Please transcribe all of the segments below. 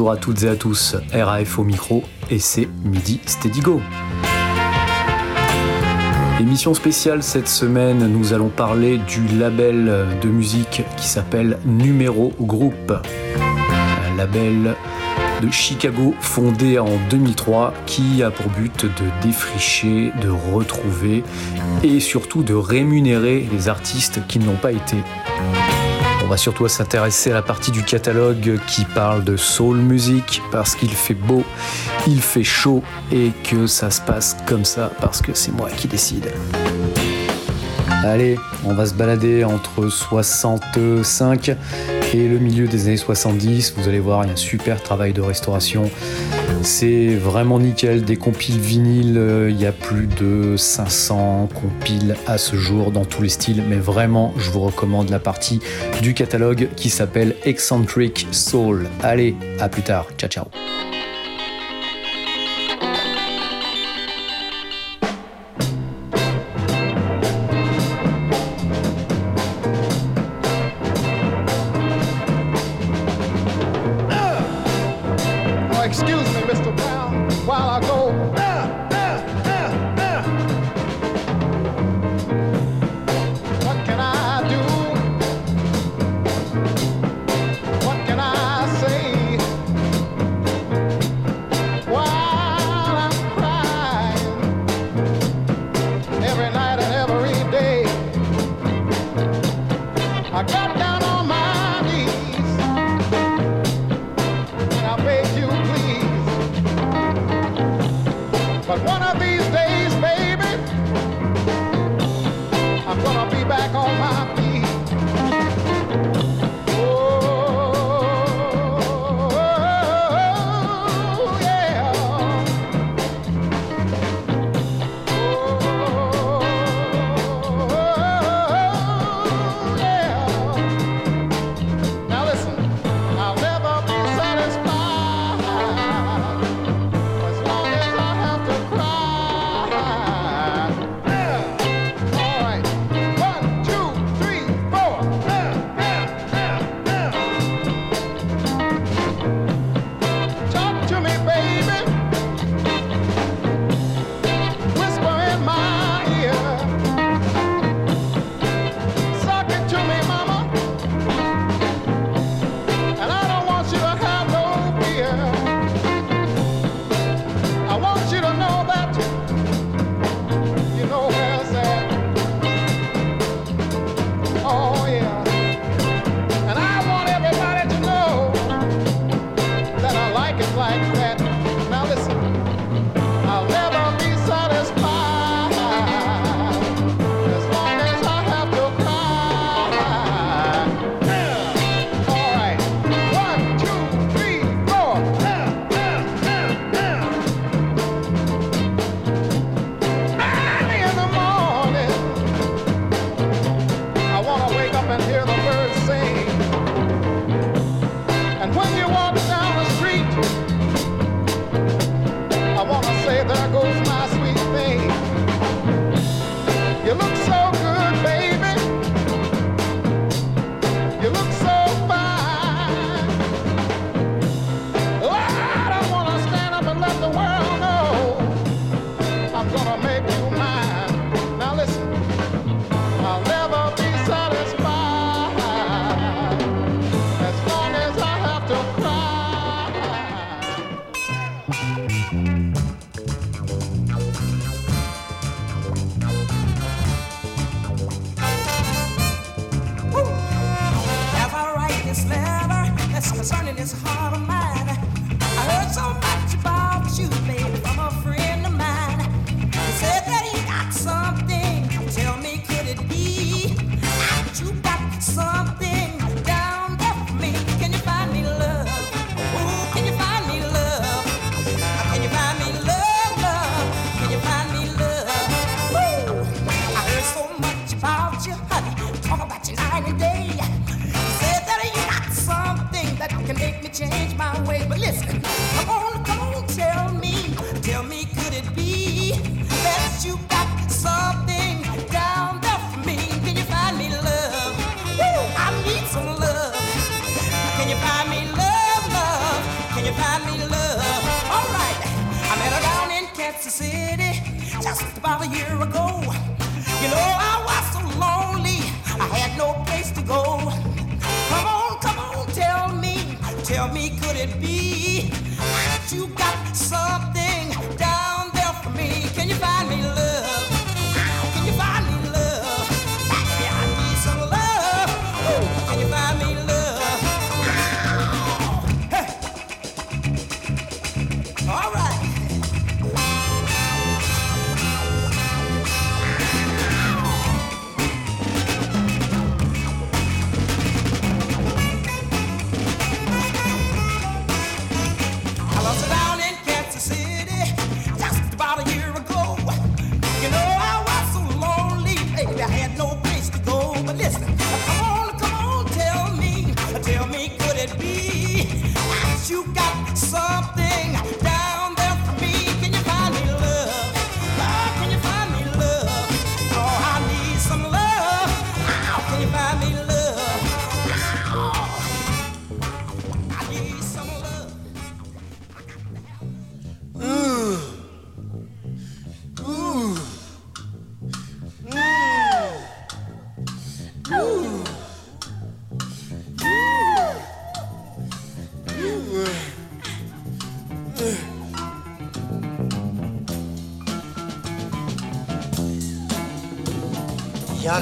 Bonjour à toutes et à tous, RAF au micro et c'est Midi Steady Go. Émission spéciale cette semaine, nous allons parler du label de musique qui s'appelle Numéro Group. Un label de Chicago fondé en 2003 qui a pour but de défricher, de retrouver et surtout de rémunérer les artistes qui n'ont pas été. On va surtout s'intéresser à la partie du catalogue qui parle de soul music parce qu'il fait beau, il fait chaud et que ça se passe comme ça parce que c'est moi qui décide. Allez, on va se balader entre 65 et le milieu des années 70. Vous allez voir, il y a un super travail de restauration. C'est vraiment nickel. Des compiles vinyles, euh, il y a plus de 500 compiles à ce jour dans tous les styles. Mais vraiment, je vous recommande la partie du catalogue qui s'appelle Eccentric Soul. Allez, à plus tard. Ciao, ciao.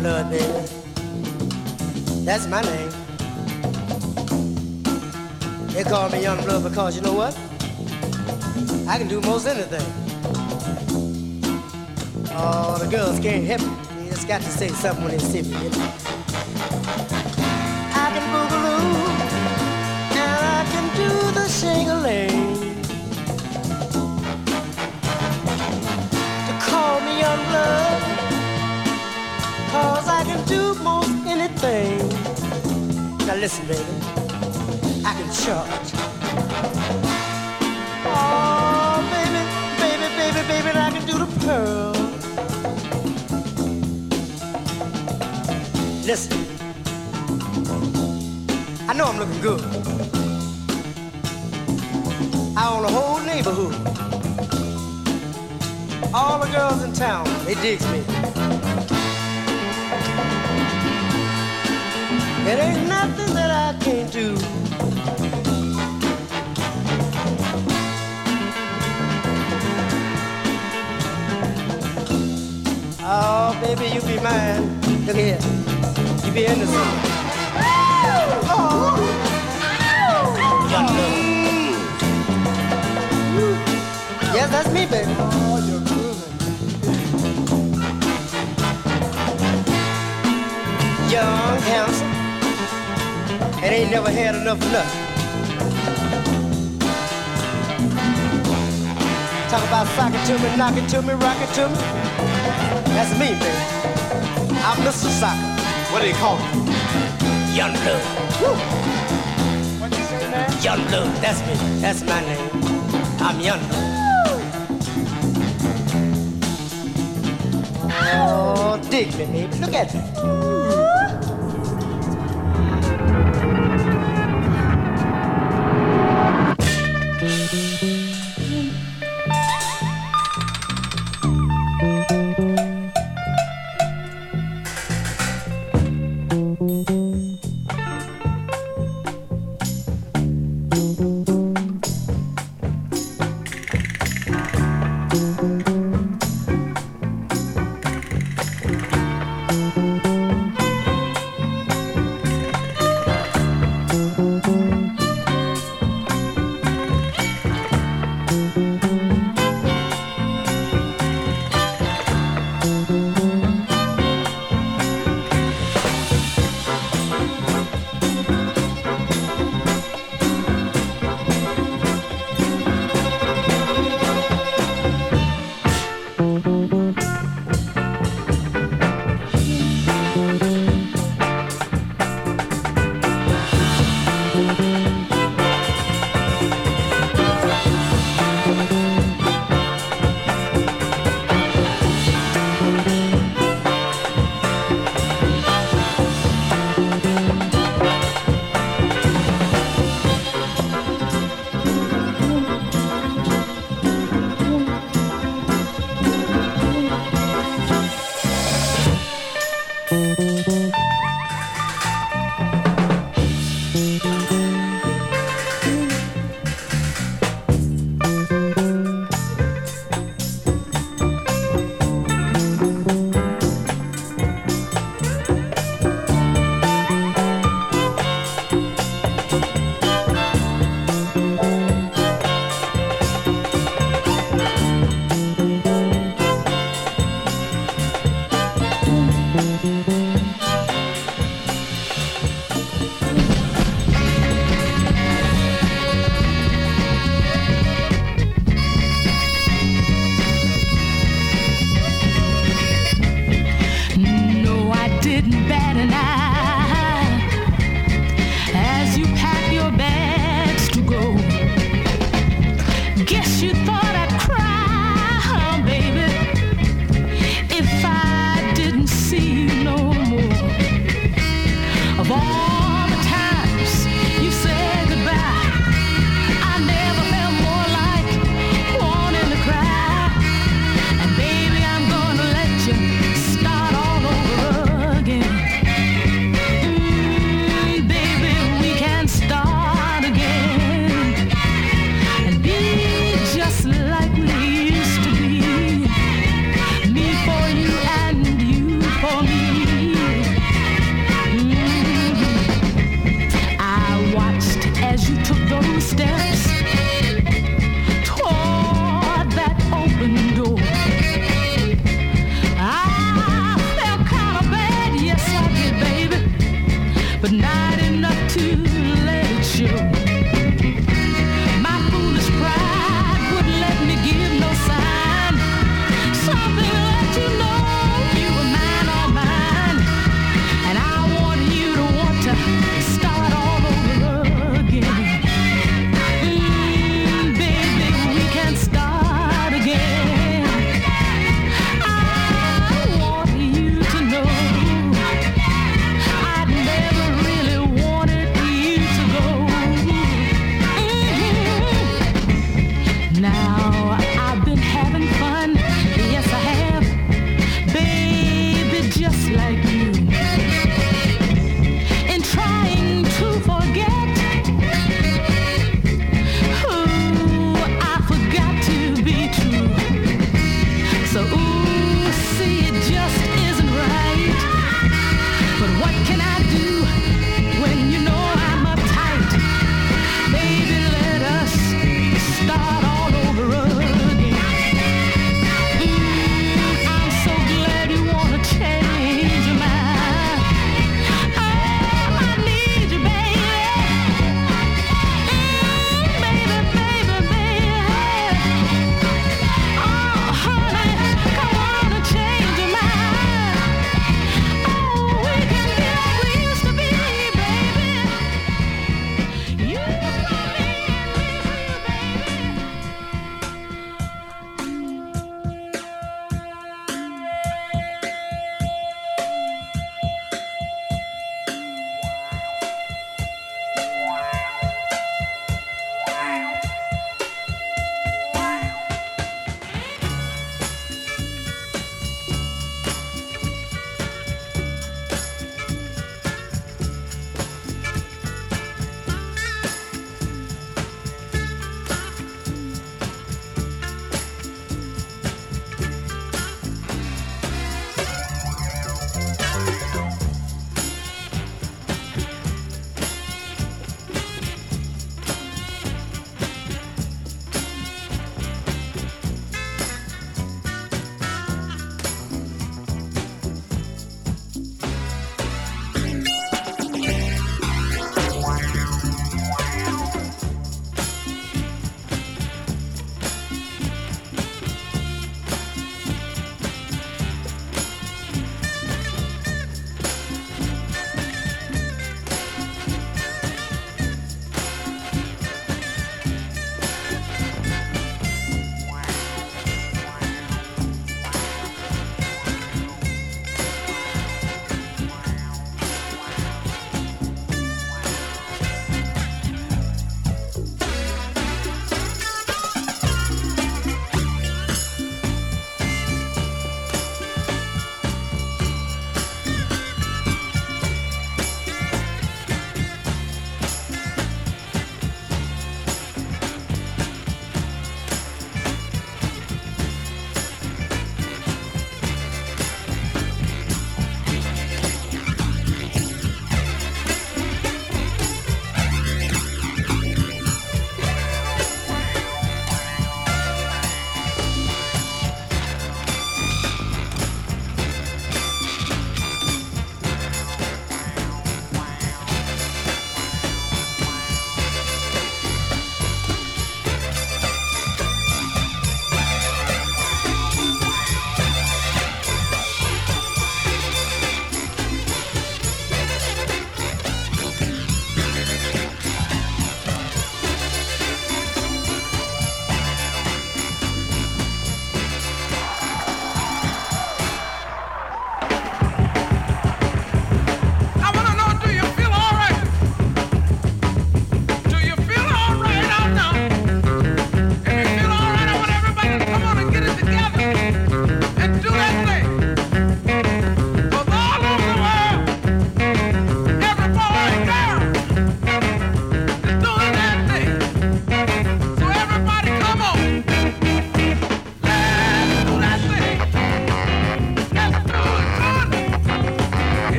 Blood, baby. That's my name. They call me young blood because you know what? I can do most anything. Oh, the girls can't help me. They just got to say something when they see me. Pearl. Listen. I know I'm looking good. I own a whole neighborhood. All the girls in town, they digs me. It ain't nothing that I can't do. Oh, baby, you be mine. Look here. You be innocent. Oh. Young love. Yes, that's me, baby. Oh, you're grooving. Young, handsome, and ain't never had enough of nothing. Talk about sock it to me, knock it to me, rock it to me. That's me, baby. I'm Mr. Soccer. What do you call me? Young Blood. Woo. What you say, man? Young Blood. That's me. That's my name. I'm Young Blood. Oh, dig me, baby. Look at me.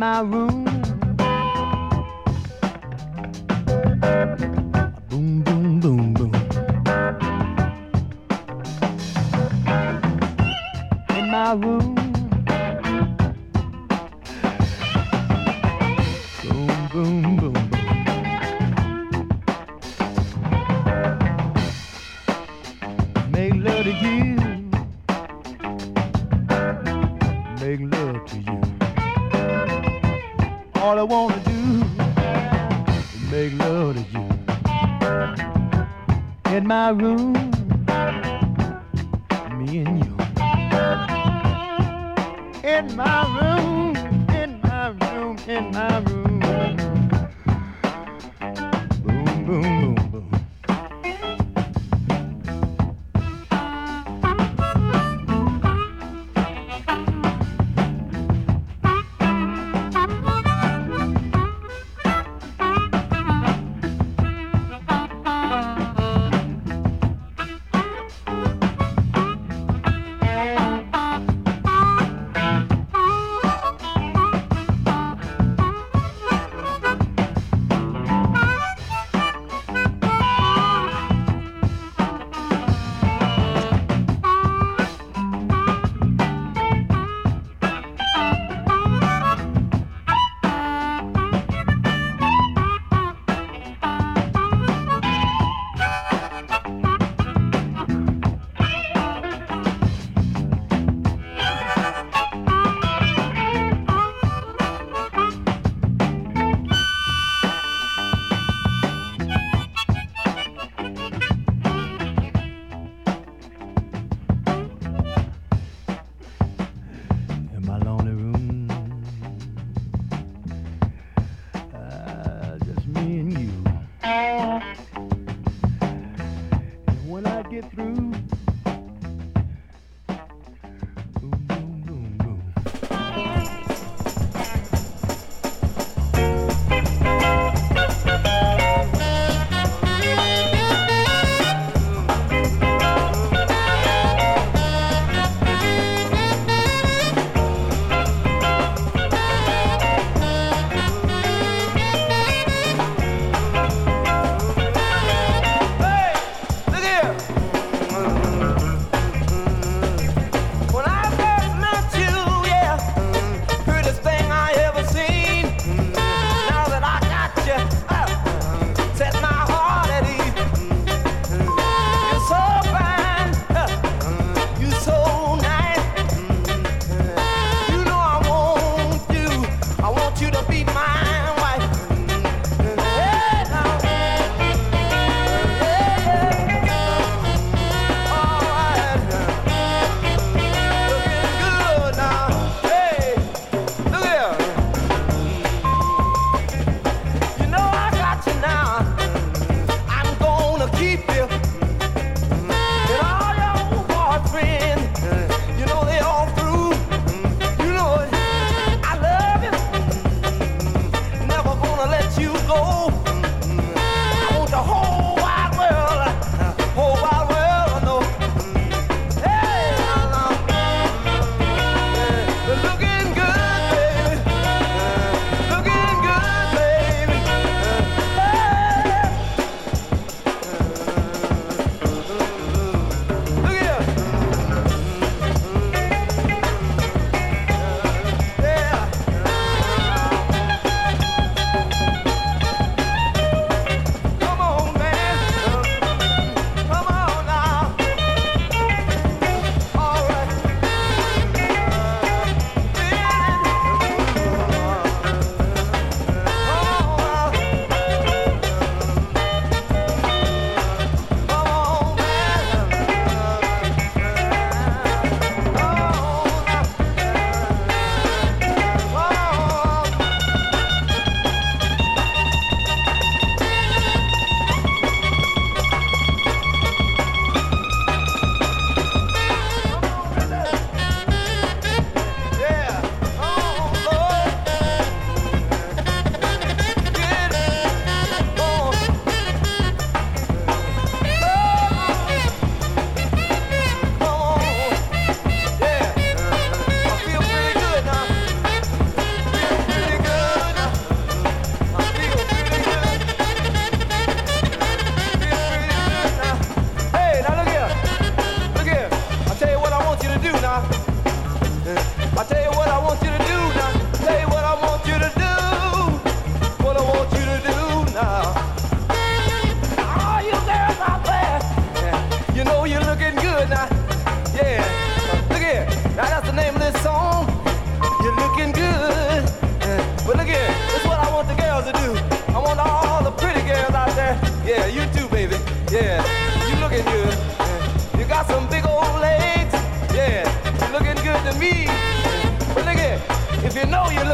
my room.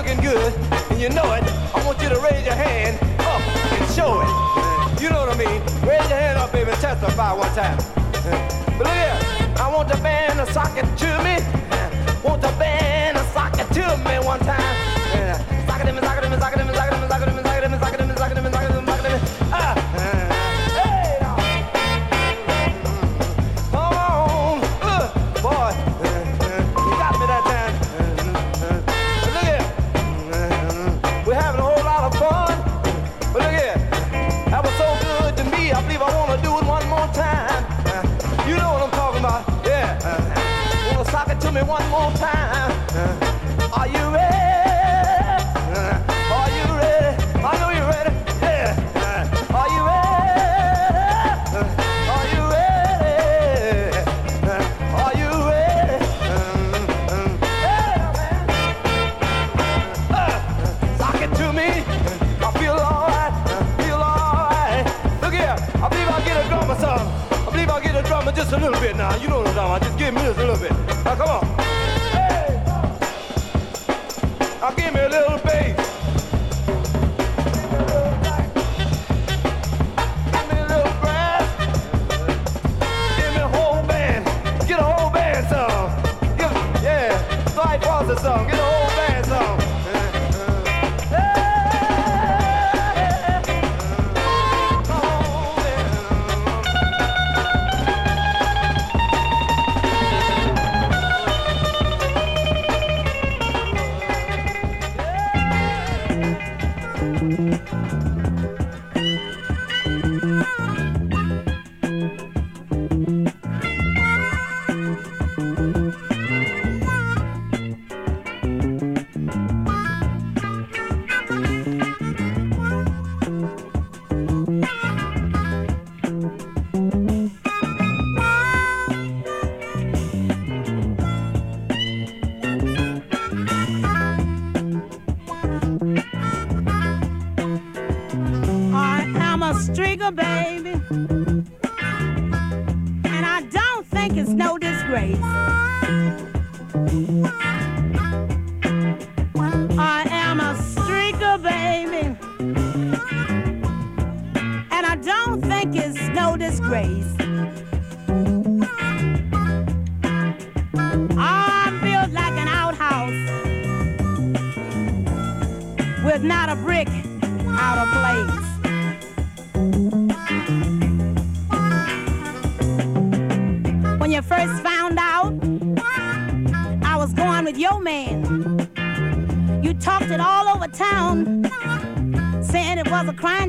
Looking good and you know it, I want you to raise your hand up and show it. You know what I mean? Raise your hand up, baby, and testify one time. But look here, I want the band to sock it to me. Want the band to sock it to me one time. Sock it to me, sock it to me, sock it to me, sock it to me, one more time? Are you ready? Are you ready? I know you're ready. Yeah. Are you ready? Are you ready? Are you ready? Yeah, man. Uh, it to me. I feel alright. Feel alright. Look here. I believe I'll get a drummer. I believe I'll get a drummer just a little bit now. You know what I'm talking about. Just give me just a little bit. Now come on. Now give me a little bass.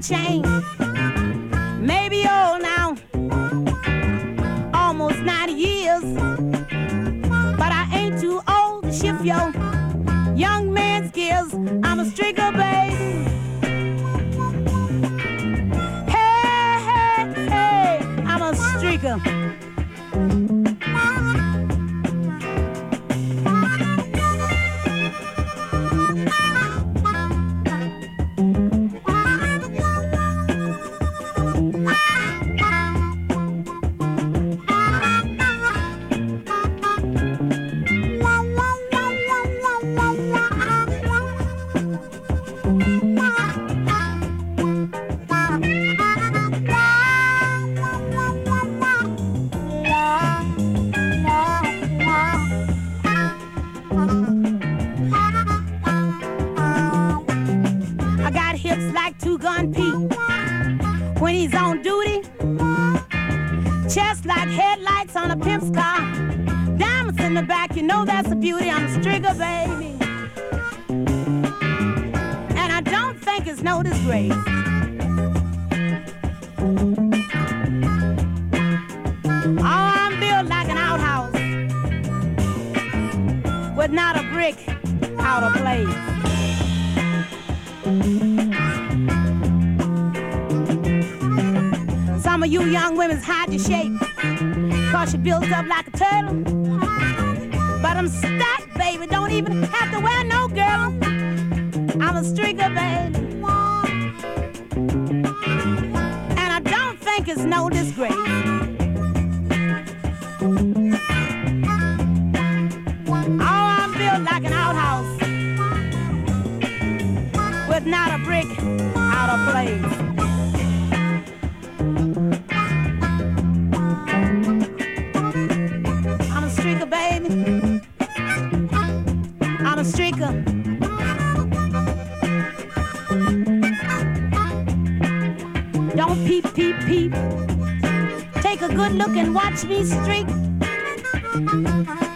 Change.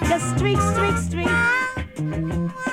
Just streak, streak, streak.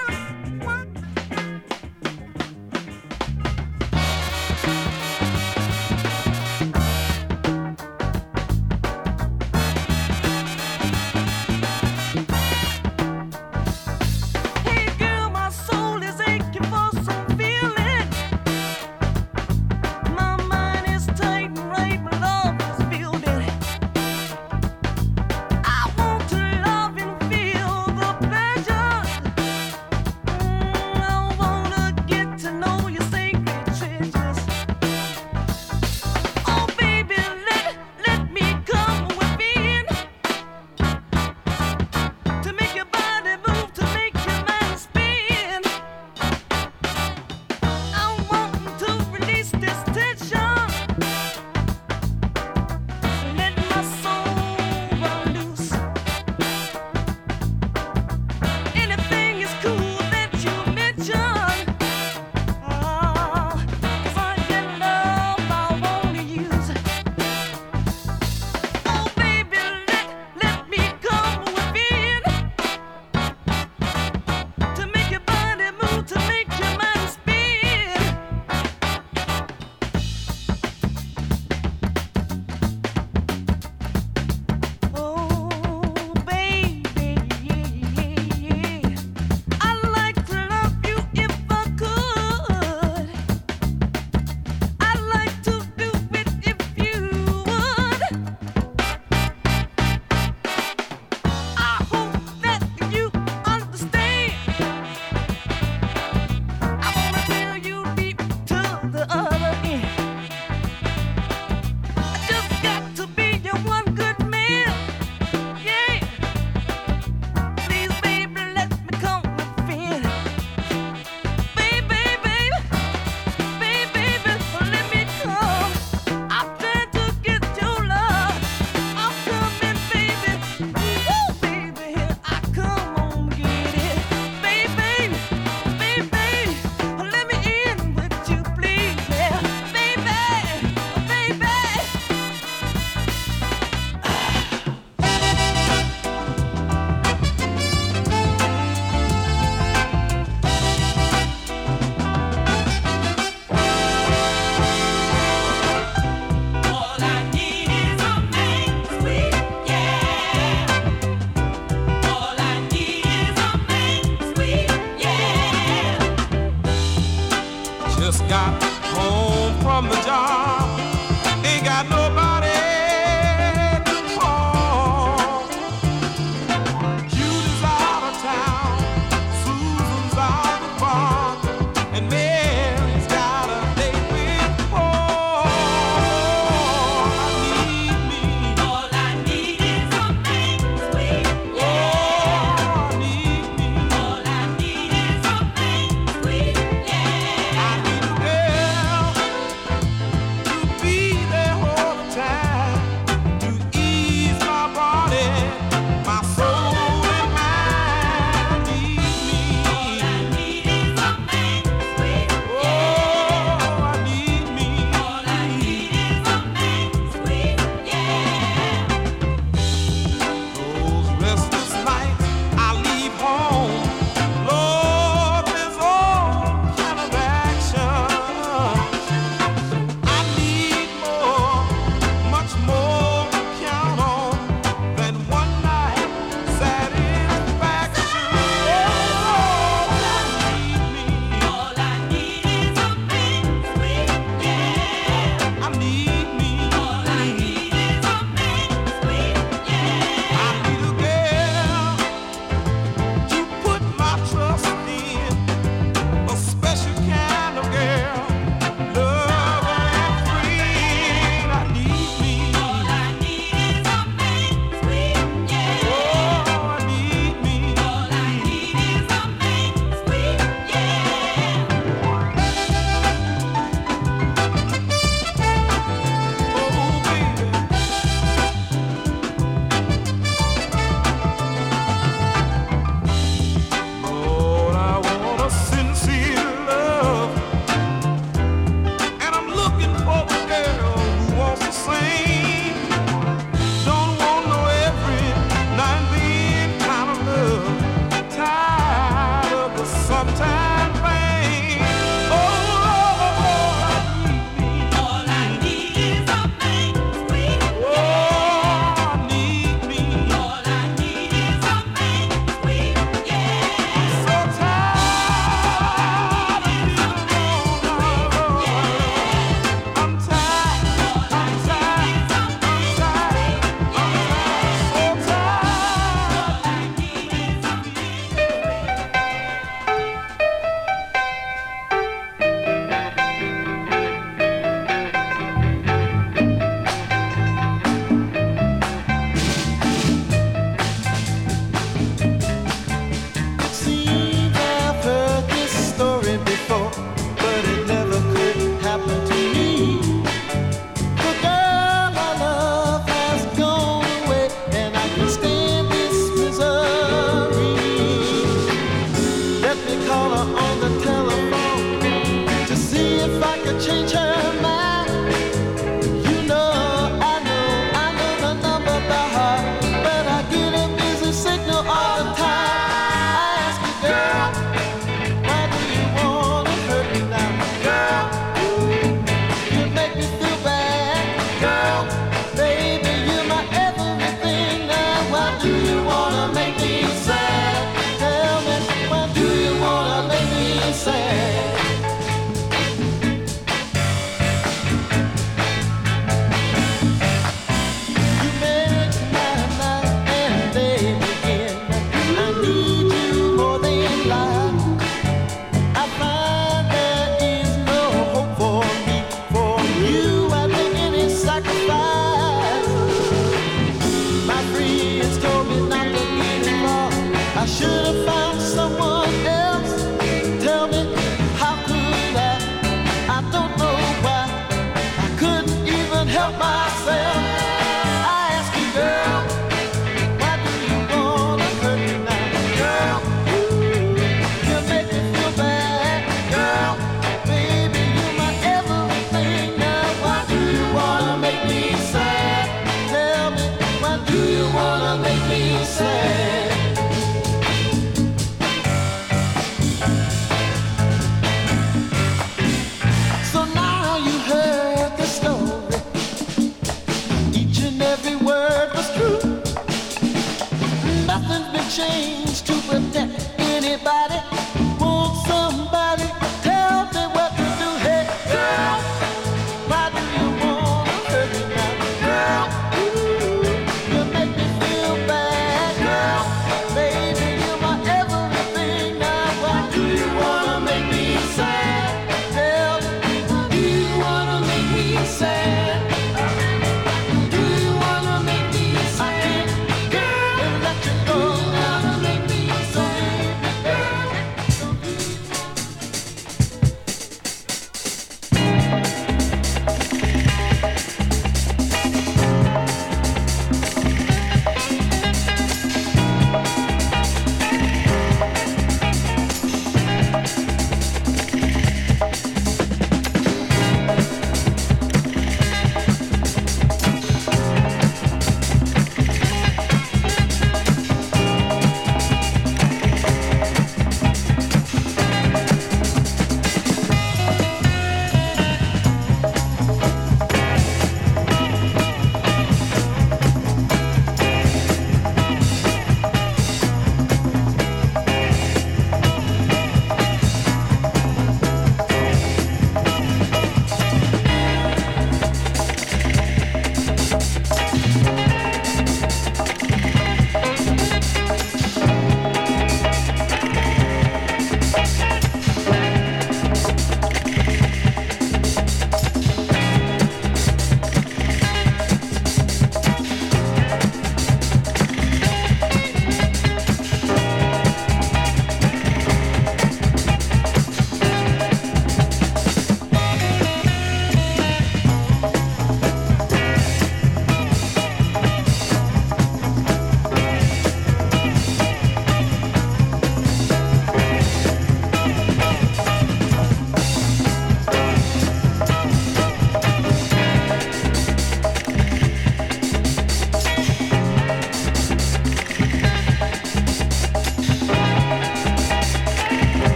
Other